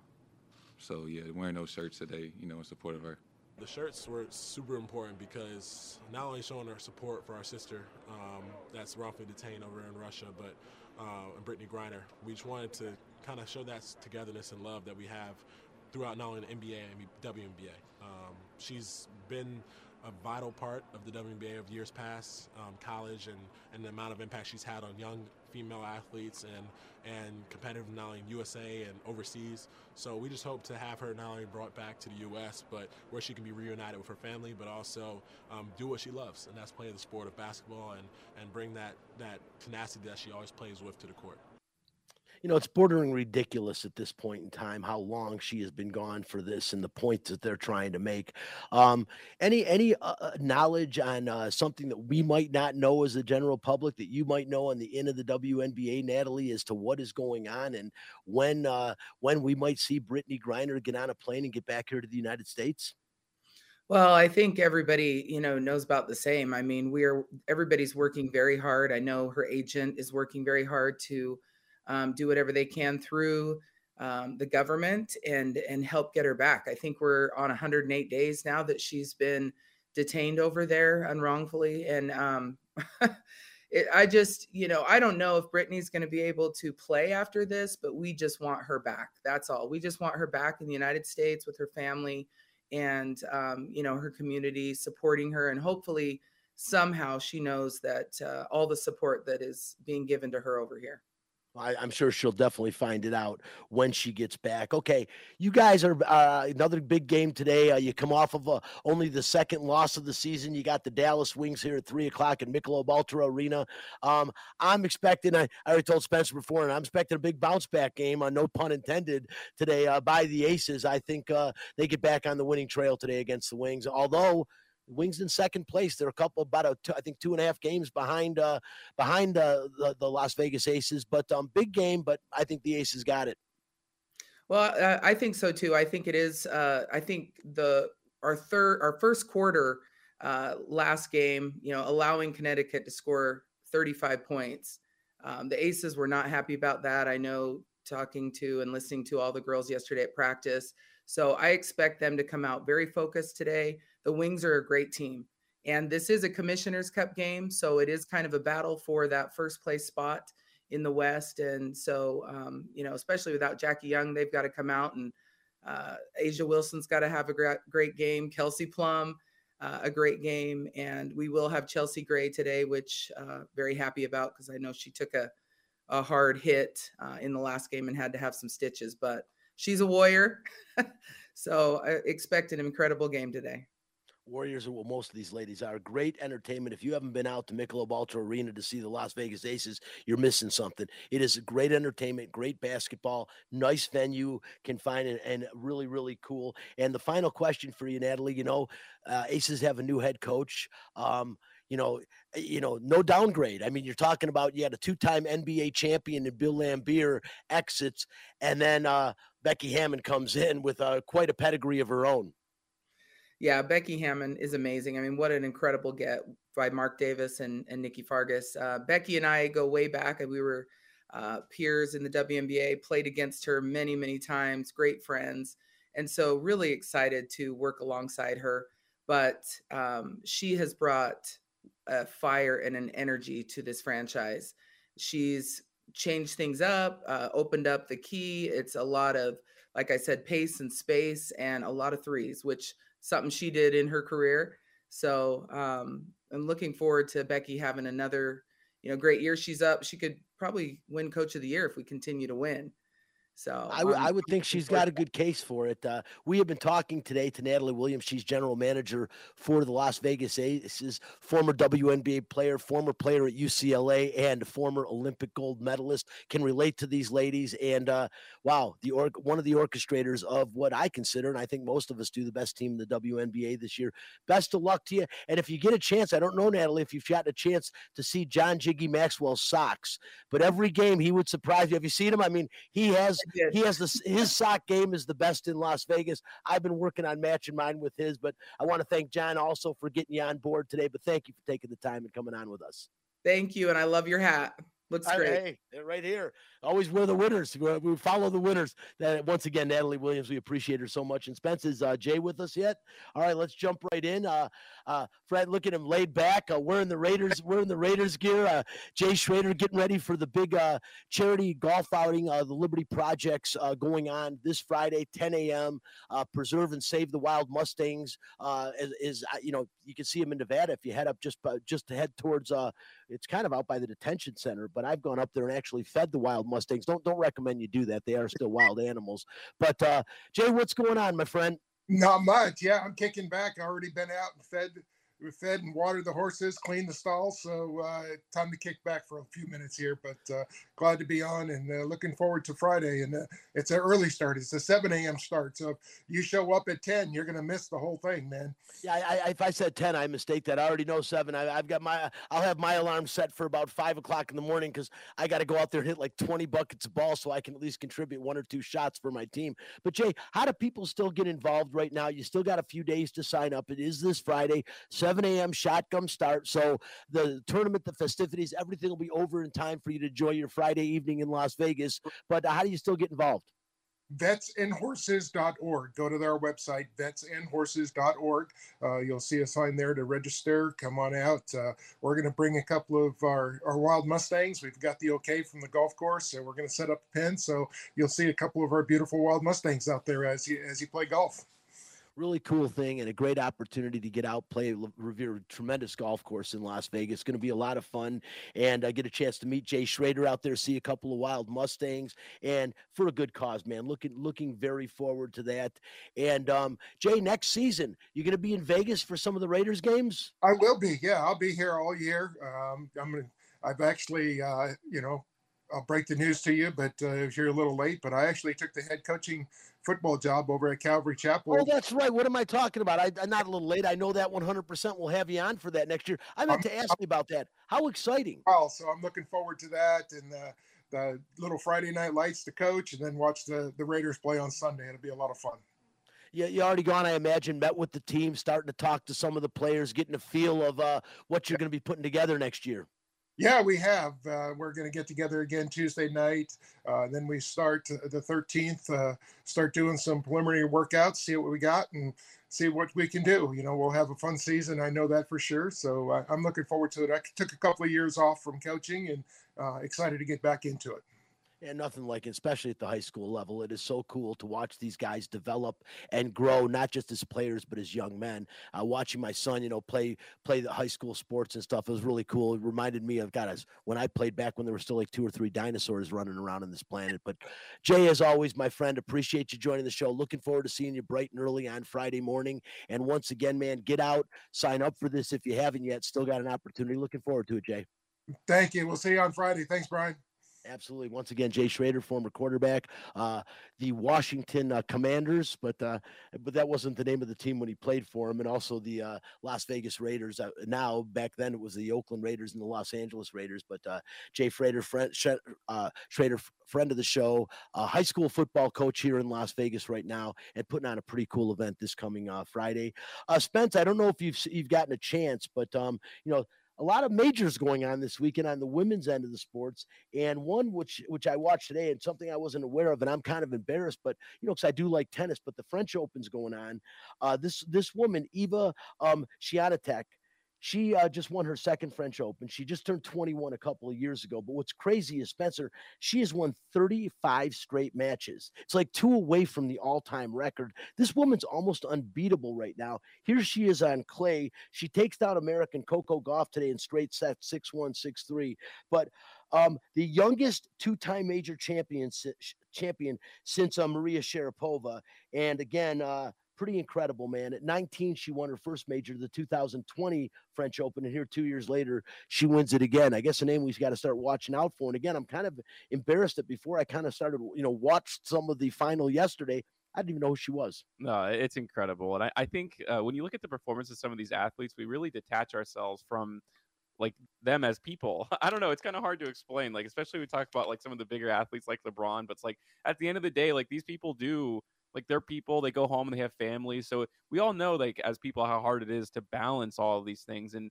so yeah, wearing those shirts today, you know, in support of her.
The shirts were super important because not only showing our support for our sister um, that's wrongfully detained over in Russia, but uh, and Brittney Griner, we just wanted to kind of show that togetherness and love that we have throughout not only the NBA and WNBA. Um, she's been a vital part of the WNBA of years past, um, college, and, and the amount of impact she's had on young female athletes and and competitive not only in USA and overseas. So we just hope to have her not only brought back to the U.S., but where she can be reunited with her family, but also um, do what she loves, and that's play the sport of basketball and and bring that that tenacity that she always plays with to the court.
You know, it's bordering ridiculous at this point in time how long she has been gone for this and the points that they're trying to make. Um, any any uh, uh knowledge on uh, something that we might not know as the general public that you might know on the end of the WNBA, Natalie, as to what is going on and when uh, when we might see Brittney Griner get on a plane and get back here to the United States?
Well, I think everybody, you know, knows about the same. I mean, we're everybody's working very hard. I know her agent is working very hard to um, do whatever they can through um, the government and and help get her back. I think we're on 108 days now that she's been detained over there unwrongfully, and um, it, I just you know I don't know if Brittney's going to be able to play after this, but we just want her back. That's all. We just want her back in the United States with her family and um, you know her community supporting her, and hopefully somehow she knows that uh, all the support that is being given to her over here.
I, am sure she'll definitely find it out when she gets back. Okay, you guys are uh, another big game today. Uh, you come off of uh, only the second loss of the season. You got the Dallas Wings here at three o'clock in Michelob Ultra Arena. Um, I'm expecting. I, I, already told Spencer before, and I'm expecting a big bounce back game. Uh, no pun intended today uh, by the Aces. I think uh, they get back on the winning trail today against the Wings. Although Wings in second place. They're a couple about a two, I think two and a half games behind uh, behind uh, the the Las Vegas Aces. But um, big game. But I think the Aces got it.
Well, uh, I think so too. I think it is. Uh, I think the our third our first quarter uh, last game, you know, allowing Connecticut to score 35 points. Um, the Aces were not happy about that. I know talking to and listening to all the girls yesterday at practice. So I expect them to come out very focused today the Wings are a great team. And this is a Commissioner's Cup game. So it is kind of a battle for that first place spot in the West. And so, um, you know, especially without Jackie Young, they've got to come out and uh, A'ja Wilson's got to have a great, great game. Kelsey Plum, uh, a great game. And we will have Chelsea Gray today, which uh, very happy about because I know she took a, a hard hit uh, in the last game and had to have some stitches, but she's a warrior. so I expect an incredible game today.
Warriors are what most of these ladies are. Great entertainment. If you haven't been out to Michelob Ultra Arena to see the Las Vegas Aces, you're missing something. It is great entertainment, great basketball, nice venue, can find it, and really, really cool. And the final question for you, Natalie, you know, uh, Aces have a new head coach. Um, you know, eh, you know, no downgrade. I mean, you're talking about you had a two-time NBA champion and Bill Laimbeer exits, and then uh, Becky Hammon comes in with uh, quite a pedigree of her own.
Yeah, Becky Hammon is amazing. I mean, what an incredible get by Mark Davis and, and Nikki Fargas. Uh, Becky and I go way back. We were uh, peers in the WNBA, played against her many, many times, great friends. And so, really excited to work alongside her. But um, she has brought a fire and an energy to this franchise. She's changed things up, uh, opened up the key. It's a lot of, like I said, pace and space and a lot of threes, which – something she did in her career. So um, I'm looking forward to Becky having another, you know, great year. She's up. She could probably win Coach of the Year if we continue to win. So
I, w- I would think she's got a good case for it. Uh, we have been talking today to Natalie Williams. She's general manager for the Las Vegas Aces, former WNBA player, former player at UCLA, and former Olympic gold medalist. Can relate to these ladies. And uh, wow, the or- one of the orchestrators of what I consider, and I think most of us do, the best team in the WNBA this year. Best of luck to you. And if you get a chance, I don't know, Natalie, if you've gotten a chance to see John Jiggy Maxwell's socks, but every game he would surprise you. Have you seen him? I mean, he has he has this his sock game is the best in Las Vegas. I've been working on matching mine with his, but I want to thank John also for getting you on board today. But thank you for taking the time and coming on with us.
Thank you, and I love your hat. Looks great.
Hey, right here. Always we're the winners. We follow the winners. That once again, Natalie Williams, we appreciate her so much. And Spence is uh, Jay with us yet? All right, let's jump right in. Uh, uh, Fred, look at him laid back. Uh, we're in the Raiders. We're in the Raiders gear. Uh, Jay Schroeder getting ready for the big uh, charity golf outing. Uh, the Liberty Projects uh, going on this Friday, 10 a.m. Uh, preserve and save the wild Mustangs. Uh, is, is uh, you know you can see them in Nevada if you head up just uh, just to head towards. It's kind of out by the detention center, but I've gone up there and actually fed the wild Mustangs. Don't don't recommend you do that. They are still wild animals. But uh, Jay, what's going on, my friend?
Not much. Yeah, I'm kicking back. I already been out and fed fed and watered the horses, cleaned the stalls. So uh, time to kick back for a few minutes here. But uh, glad to be on and uh, looking forward to Friday. And uh, it's an early start. It's a 7 a.m. start. So if you show up at 10, you're going to miss the whole thing, man.
Yeah, I, I, if I said 10, I mistake that. I already know seven. I, have got my, I'll have my alarm set for about five o'clock in the morning because I got to go out there and hit like 20 buckets of ball so I can at least contribute one or two shots for my team. But Jay, how do people still get involved right now? You still got a few days to sign up. It is this Friday, 7 a.m. shotgun start. So the tournament, the festivities, everything will be over in time for you to enjoy your Friday evening in Las Vegas. But how do you still get involved?
vetsandhorses.org. Go to their website, vetsandhorses.org. Uh, you'll see a sign there to register. Come on out. Uh, we're going to bring a couple of our, our wild Mustangs. We've got the okay from the golf course, so we're going to set up a pen. So you'll see a couple of our beautiful wild Mustangs out there as you as you play golf
really cool thing and a great opportunity to get out, play Revere tremendous golf course in Las Vegas. It's going to be a lot of fun, and I uh, get a chance to meet Jay Schroeder out there, see a couple of wild Mustangs, and for a good cause, man. Looking looking very forward to that. And um, Jay, next season, you're going to be in Vegas for some of the Raiders games.
I will be. Yeah, I'll be here all year. Um, I'm gonna. I've actually, uh, you know, I'll break the news to you, but uh, if you're a little late, but I actually took the head coaching football job over at Calvary Chapel.
Oh, that's right. What am I talking about? I, am not a little late. I know that 100% will have you on for that next year. I meant I'm, to ask I'm, you about that. How exciting!
Well, so I'm looking forward to that and uh, the little Friday night lights to coach, and then watch the the Raiders play on Sunday. It'll be a lot of fun.
Yeah, you already gone, I imagine, met with the team, starting to talk to some of the players, getting a feel of uh, what you're going to be putting together next year.
Yeah, we have. Uh, we're going to get together again Tuesday night. Uh, then we start the 13th, uh, start doing some preliminary workouts, see what we got, and see what we can do. You know, we'll have a fun season. I know that for sure. So uh, I'm looking forward to it. I took a couple of years off from coaching and uh, excited to get back into it.
And nothing like, especially at the high school level, it is so cool to watch these guys develop and grow, not just as players but as young men. Uh, watching my son, you know, play play the high school sports and stuff, it was really cool. It reminded me of God, when I played back when there were still like two or three dinosaurs running around on this planet. But Jay, as always, my friend, appreciate you joining the show. Looking forward to seeing you bright and early on Friday morning. And once again, man, get out, sign up for this if you haven't yet. Still got an opportunity. Looking forward to it, Jay.
Thank you. We'll see you on Friday. Thanks, Brian.
Absolutely. Once again, Jay Schroeder, former quarterback, uh, the Washington uh, Commanders, but uh, but that wasn't the name of the team when he played for them, and also the uh, Las Vegas Raiders. Uh, now, back then, it was the Oakland Raiders and the Los Angeles Raiders. But uh, Jay Schroeder, friend, Schroeder, friend of the show, high school football coach here in Las Vegas right now, and putting on a pretty cool event this coming Friday. Spence, I don't know if you've you've gotten a chance, but um, you know a lot of majors going on this weekend on the women's end of the sports, and one which which I watched today and something I wasn't aware of, and I'm kind of embarrassed, but you know, because I do like tennis, but the French Open's going on. Uh, this this woman Eva um, Swiatek she uh, just won her second French Open. She just turned 21 a couple of years ago. But what's crazy is Spencer, she has won 35 straight matches. It's like two away from the all time record. This woman's almost unbeatable right now. Here she is on clay. She takes down American Coco Gauff today in straight sets 6 1, 6 3. But um, the youngest two-time major champion champion since uh, Maria Sharapova, and again, uh, pretty incredible, man. At 19, she won her first major, the 2020 French Open, and here two years later, she wins it again. I guess a name we've got to start watching out for. And again, I'm kind of embarrassed that before I kind of started, you know, watched some of the final yesterday. I didn't even know who she was.
No, it's incredible. And I, I think uh, when you look at the performance of some of these athletes, we really detach ourselves from like them as people. I don't know. It's kind of hard to explain. Like, especially we talk about like some of the bigger athletes like LeBron, but it's like at the end of the day, like these people do like they're people they go home and they have families so we all know like as people how hard it is to balance all these things and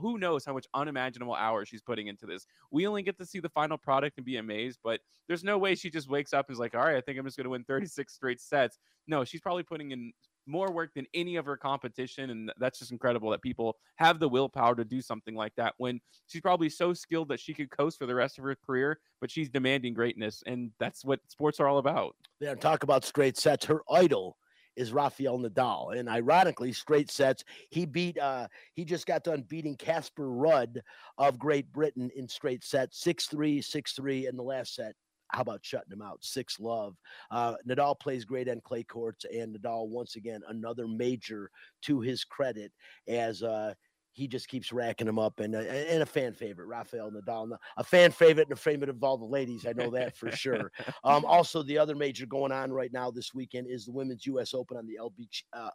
who knows how much unimaginable hours she's putting into this. We only get to see the final product and be amazed, but there's no way she just wakes up and is like, all right, I think I'm just going to win 36 straight sets. No, she's probably putting in more work than any of her competition. And that's just incredible that people have the willpower to do something like that when she's probably so skilled that she could coast for the rest of her career, but she's demanding greatness. And that's what sports are all about.
Yeah, talk about straight sets. Her idol is Rafael Nadal. And ironically, straight sets, he beat uh he just got done beating Casper Ruud of Great Britain in straight sets, 6-3, 6-3 in the last set how about shutting him out? Six love. Uh, Nadal plays great on clay courts, and Nadal once again another major to his credit as uh, he just keeps racking them up and, uh, and a fan favorite, Rafael Nadal, a fan favorite and a favorite of all the ladies. I know that for sure. Um, also, the other major going on right now this weekend is the Women's U.S. Open on the LB, uh,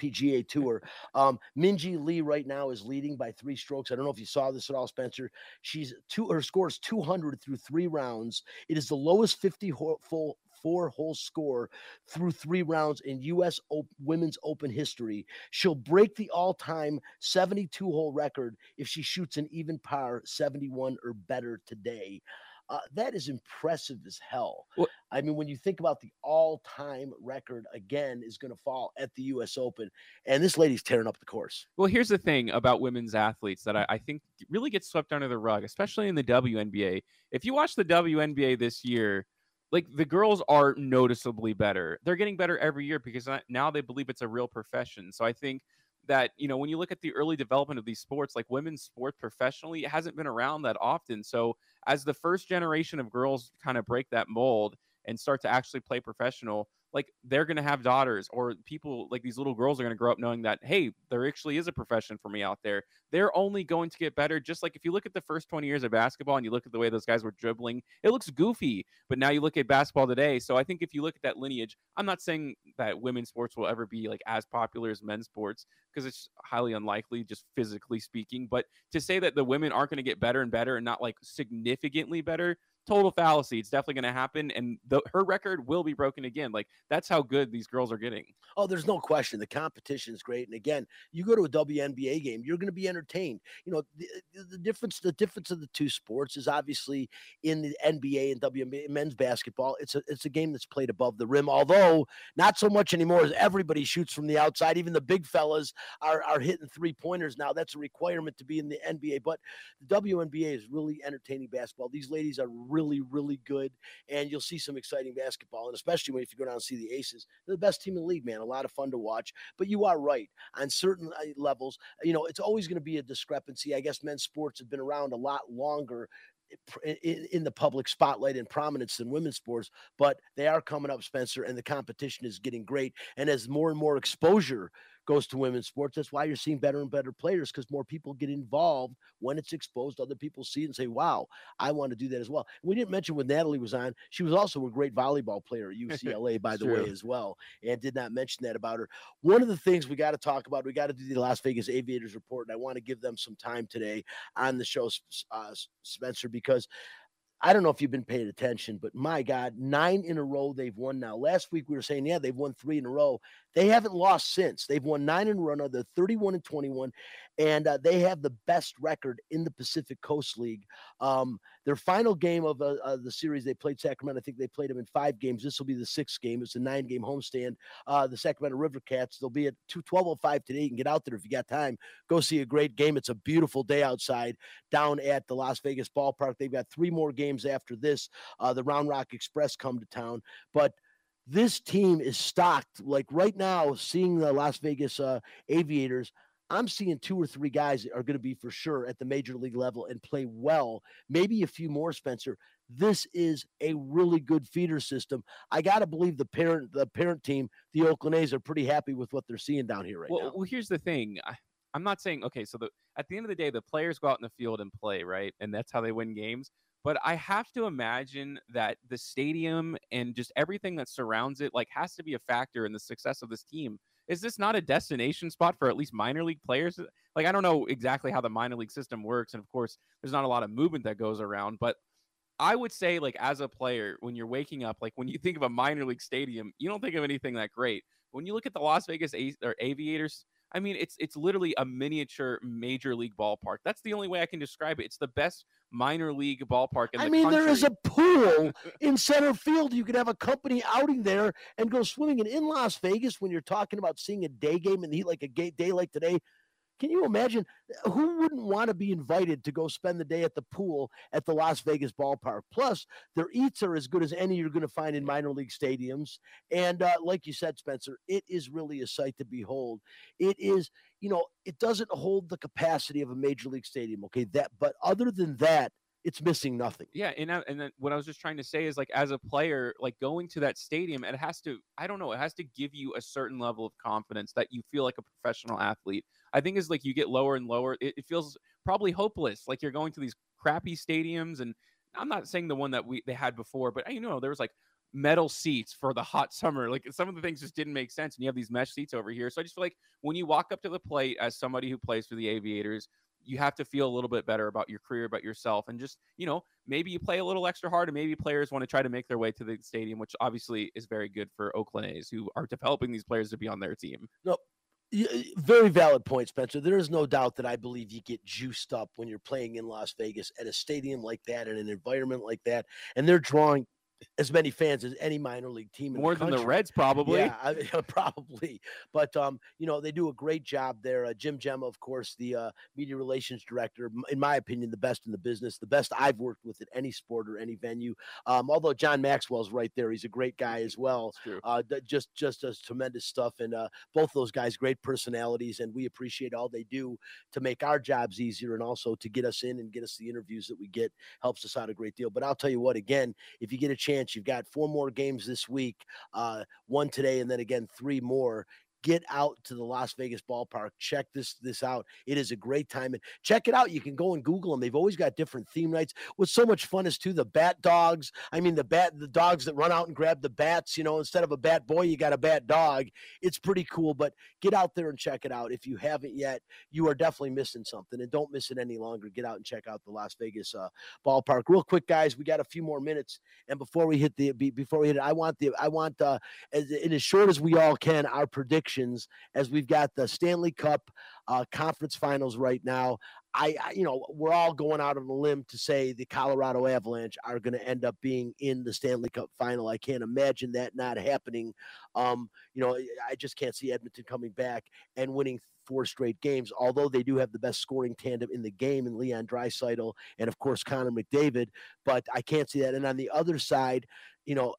LPGA Tour. Um, Minjee Lee right now is leading by three strokes. I don't know if you saw this at all, Spencer. She's two. Her score is 200 through three rounds. It is the lowest 50 full four hole score through three rounds in U.S. women's open history. She'll break the all time 72 hole record if she shoots an even par 71 or better today. Uh, that is impressive as hell. Well, I mean, when you think about the all-time record again is going to fall at the U.S. Open, and this lady's tearing up the course.
Well, here's the thing about women's athletes that I, I think really gets swept under the rug, especially in the WNBA. If you watch the WNBA this year, like the girls are noticeably better. They're getting better every year because now they believe it's a real profession. So I think that you know when you look at the early development of these sports like women's sport professionally it hasn't been around that often so as the first generation of girls kind of break that mold and start to actually play professional like they're going to have daughters or people like these little girls are going to grow up knowing that hey there actually is a profession for me out there. They're only going to get better just like if you look at the first 20 years of basketball and you look at the way those guys were dribbling it looks goofy but now you look at basketball today so i think if you look at that lineage i'm not saying that women's sports will ever be like as popular as men's sports because it's highly unlikely just physically speaking but to say that the women aren't going to get better and better and not like significantly better total fallacy. It's definitely going to happen, and the, her record will be broken again. Like that's how good these girls are getting.
Oh, there's no question. The competition is great, and again, you go to a WNBA game, you're going to be entertained. You know, the, the difference the difference of the two sports is obviously in the NBA and WNBA men's basketball. It's a it's a game that's played above the rim, although not so much anymore as everybody shoots from the outside. Even the big fellas are are hitting three pointers now. That's a requirement to be in the NBA. But the WNBA is really entertaining basketball. These ladies are really really good, and you'll see some exciting basketball. And especially when if you go down and see the Aces, they're the best team in the league, man. A lot of fun to watch. But you are right on certain uh, levels. You know, it's always going to be a discrepancy. I guess men's sports have been around a lot longer in, in, the public spotlight and prominence than women's sports, but they are coming up, Spencer, and the competition is getting great. And as more and more exposure goes to women's sports. That's why you're seeing better and better players because more people get involved when it's exposed. Other people see it and say, wow, I want to do that as well. We didn't mention when Natalie was on, she was also a great volleyball player at UCLA, by the way, as well. And did not mention that about her. One of the things we got to talk about, we got to do the Las Vegas Aviators report. And I want to give them some time today on the show, uh, Spencer, because I don't know if you've been paying attention, but my God, nine in a row they've won now. Last week we were saying, yeah, they've won three in a row. They haven't lost since. They've won nine in a row now. They're 31 and 21, and uh, they have the best record in the Pacific Coast League. Um, their final game of uh, uh, the series, they played Sacramento. I think they played them in five games. This will be the sixth game. It's a nine game homestand. Uh, the Sacramento River Cats, they'll be at 1205 today. You can get out there if you got time. Go see a great game. It's a beautiful day outside down at the Las Vegas ballpark. They've got three more games after this. Uh, the Round Rock Express come to town. But this team is stocked. Like right now, seeing the Las Vegas uh, Aviators, I'm seeing two or three guys that are going to be for sure at the major league level and play well. Maybe a few more, Spencer. This is a really good feeder system. I got to believe the parent, the parent team, the Oakland A's, are pretty happy with what they're seeing down here right
well,
now.
Well, here's the thing. I, I'm not saying okay. So the at the end of the day, the players go out in the field and play, right? And that's how they win games. But I have to imagine that the stadium and just everything that surrounds it, like, has to be a factor in the success of this team is this not a destination spot for at least minor league players? Like, I don't know exactly how the minor league system works. And of course, there's not a lot of movement that goes around, but I would say, like, as a player, when you're waking up, like, when you think of a minor league stadium, you don't think of anything that great. When you look at the Las Vegas a- or Aviators, I mean, it's it's literally a miniature major league ballpark. That's the only way I can describe it. It's the best minor league ballpark in the
I
the
mean,
country.
there is a pool in center field. You could have a company outing there and go swimming. And in Las Vegas, when you're talking about seeing a day game in the heat like a day like today, can you imagine who wouldn't want to be invited to go spend the day at the pool at the Las Vegas ballpark? Plus, their eats are as good as any you're going to find in minor league stadiums. And uh, like you said, Spencer, it is really a sight to behold. It is, you know, it doesn't hold the capacity of a major league stadium. Okay, that, but other than that, it's missing nothing.
Yeah, and I, and then what I was just trying to say is like as a player, like going to that stadium, it has to I don't know, it has to give you a certain level of confidence that you feel like a professional athlete. I think is like you get lower and lower, it, it feels probably hopeless. Like you're going to these crappy stadiums, and I'm not saying the one that we they had before, but you know there was like metal seats for the hot summer. Like some of the things just didn't make sense, and you have these mesh seats over here. So I just feel like when you walk up to the plate as somebody who plays for the Aviators, you have to feel a little bit better about your career, about yourself, and just you know maybe you play a little extra hard, and maybe players want to try to make their way to the stadium, which obviously is very good for Oakland A's who are developing these players to be on their team.
No, very valid point, Spencer. There is no doubt that I believe you get juiced up when you're playing in Las Vegas at a stadium like that, in an environment like that, and they're drawing as many fans as any minor league team.
More
the
than the. Reds, probably.
Yeah, I, probably. But um, you know, they do a great job there. Uh, Jim Gemma, of course, the uh, media relations director, in my opinion, the best in the business, the best I've worked with at any sport or any venue. Um, although John Maxwell's right there, he's a great guy as well. Uh, just just does tremendous stuff, and uh, both those guys, great personalities, and we appreciate all they do to make our jobs easier and also to get us in and get us the interviews that we get helps us out a great deal. But I'll tell you what, again, if you get a chance, you've got four more games this week, uh, one today, and then again three more. Get out to the Las Vegas ballpark. Check this this out. It is a great time, and check it out. You can go and Google them. They've always got different theme nights. What's so much fun is too the bat dogs. I mean the bat the dogs that run out and grab the bats. You know, instead of a bat boy, you got a bat dog. It's pretty cool. But get out there and check it out. If you haven't yet, you are definitely missing something, and don't miss it any longer. Get out and check out the Las Vegas uh, ballpark. Real quick, guys, we got a few more minutes, and before we hit the be- before we hit it, I want the I want uh, as in as short as we all can our predictions as we've got the Stanley Cup uh, conference finals right now. I, I, you know, we're all going out on a limb to say the Colorado Avalanche are going to end up being in the Stanley Cup final. I can't imagine that not happening. Um, you know, I just can't see Edmonton coming back and winning four straight games. Although they do have the best scoring tandem in the game in Leon Draisaitl and of course Connor McDavid, but I can't see that. And on the other side, you know.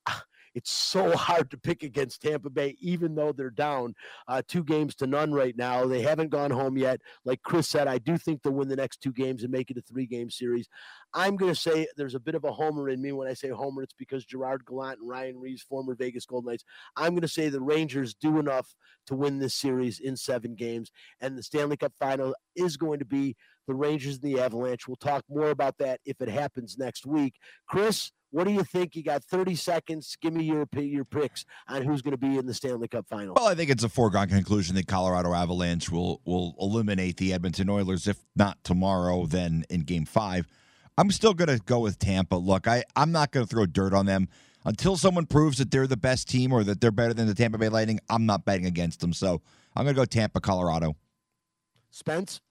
It's so hard to pick against Tampa Bay, even though they're down uh, two games to none right now. They haven't gone home yet. Like Chris said, I do think they'll win the next two games and make it a three game series. I'm going to say there's a bit of a homer in me. When I say homer, it's because Gerard Gallant and Ryan Reaves, former Vegas Golden Knights, I'm going to say the Rangers do enough to win this series in seven games. And the Stanley Cup final is going to be the Rangers and the Avalanche. We'll talk more about that if it happens next week. Chris, what do you think? You got 30 seconds. Give me your your picks on who's going to be in the Stanley Cup final.
Well, I think it's a foregone conclusion that Colorado Avalanche will will eliminate the Edmonton Oilers. If not tomorrow, then in Game Five. I'm still going to go with Tampa. Look, I I'm not going to throw dirt on them until someone proves that they're the best team or that they're better than the Tampa Bay Lightning. I'm not betting against them. So I'm going to go Tampa, Colorado.
Spence.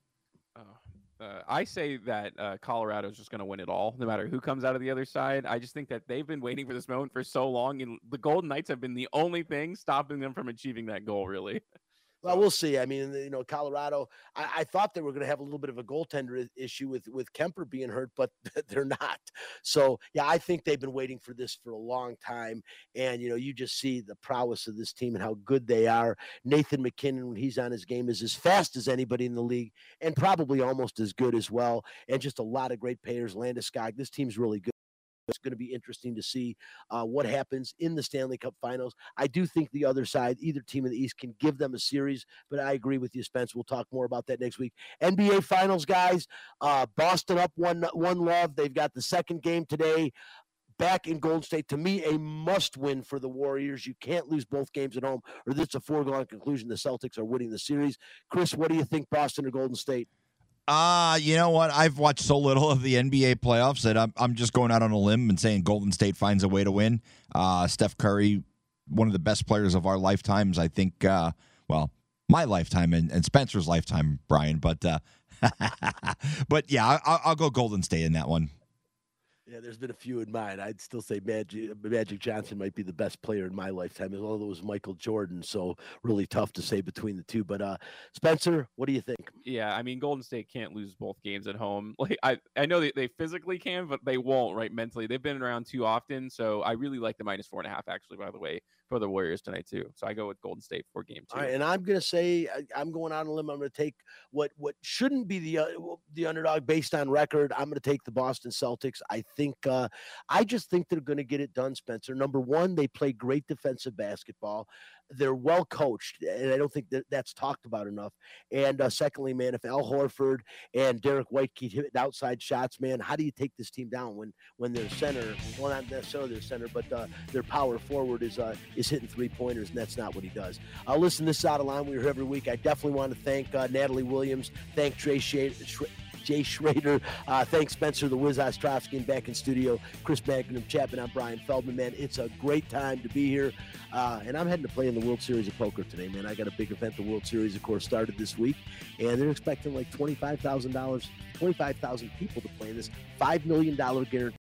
Uh, I say that uh, Colorado is just going to win it all, no matter who comes out of the other side. I just think that they've been waiting for this moment for so long, and the Golden Knights have been the only thing stopping them from achieving that goal. Really.
Well, we'll see. I mean, you know, Colorado. I, I thought they were going to have a little bit of a goaltender issue with with Kuemper being hurt, but they're not. So, yeah, I think they've been waiting for this for a long time. And you know, you just see the prowess of this team and how good they are. Nathan MacKinnon, when he's on his game, is as fast as anybody in the league, and probably almost as good as well. And just a lot of great players. Landeskog. This team's really good. It's going to be interesting to see uh, what happens in the Stanley Cup Finals. I do think the other side, either team in the East, can give them a series. But I agree with you, Spence. We'll talk more about that next week. NBA Finals, guys. Uh, Boston up one one love. They've got the second game today. Back in Golden State, to me, a must-win for the Warriors. You can't lose both games at home, or is a foregone conclusion. The Celtics are winning the series. Chris, what do you think, Boston or Golden State?
Uh, you know what? I've watched so little of the NBA playoffs that I'm, I'm just going out on a limb and saying Golden State finds a way to win. Uh, Steph Curry, one of the best players of our lifetimes. I think, uh, well, my lifetime and, and Spencer's lifetime, Brian. But, uh, but yeah, I, I'll go Golden State in that one.
Yeah, there's been a few in mine. I'd still say Magic, Magic Johnson might be the best player in my lifetime, although it was Michael Jordan. So really tough to say between the two. But uh, Spencer, what do you think?
Yeah, I mean, Golden State can't lose both games at home. Like I, I know they, they physically can, but they won't, right? Mentally, they've been around too often. So I really like the minus four and a half, actually. By the way, for the Warriors tonight too. So I go with Golden State for game two.
All right, and I'm going to say I, am going on a limb. I'm going to take what what shouldn't be the uh, the underdog based on record. I'm going to take the Boston Celtics. I think uh, I just think they're going to get it done, Spencer. Number one, they play great defensive basketball. They're well coached, and I don't think that that's talked about enough. And uh, secondly, man, if Al Horford and Derrick White keep hitting outside shots, man, how do you take this team down when when their center, well, not necessarily their center, but uh, their power forward is uh, is hitting three pointers, and that's not what he does. Uh, listen, this is out of line. We're every week. I definitely want to thank uh, Natalie Williams, thank Trey Shade. Jay Schroeder. Uh, thanks, Spencer, the Wiz Ostrovsky, and back in studio, Chris Magnum, Chapman. I'm Brian Feldman, man. It's a great time to be here. Uh, and I'm heading to play in the World Series of Poker today, man. I got a big event. The World Series, of course, started this week, and they're expecting like $25,000, 25,000 people to play in this $5 million guarantee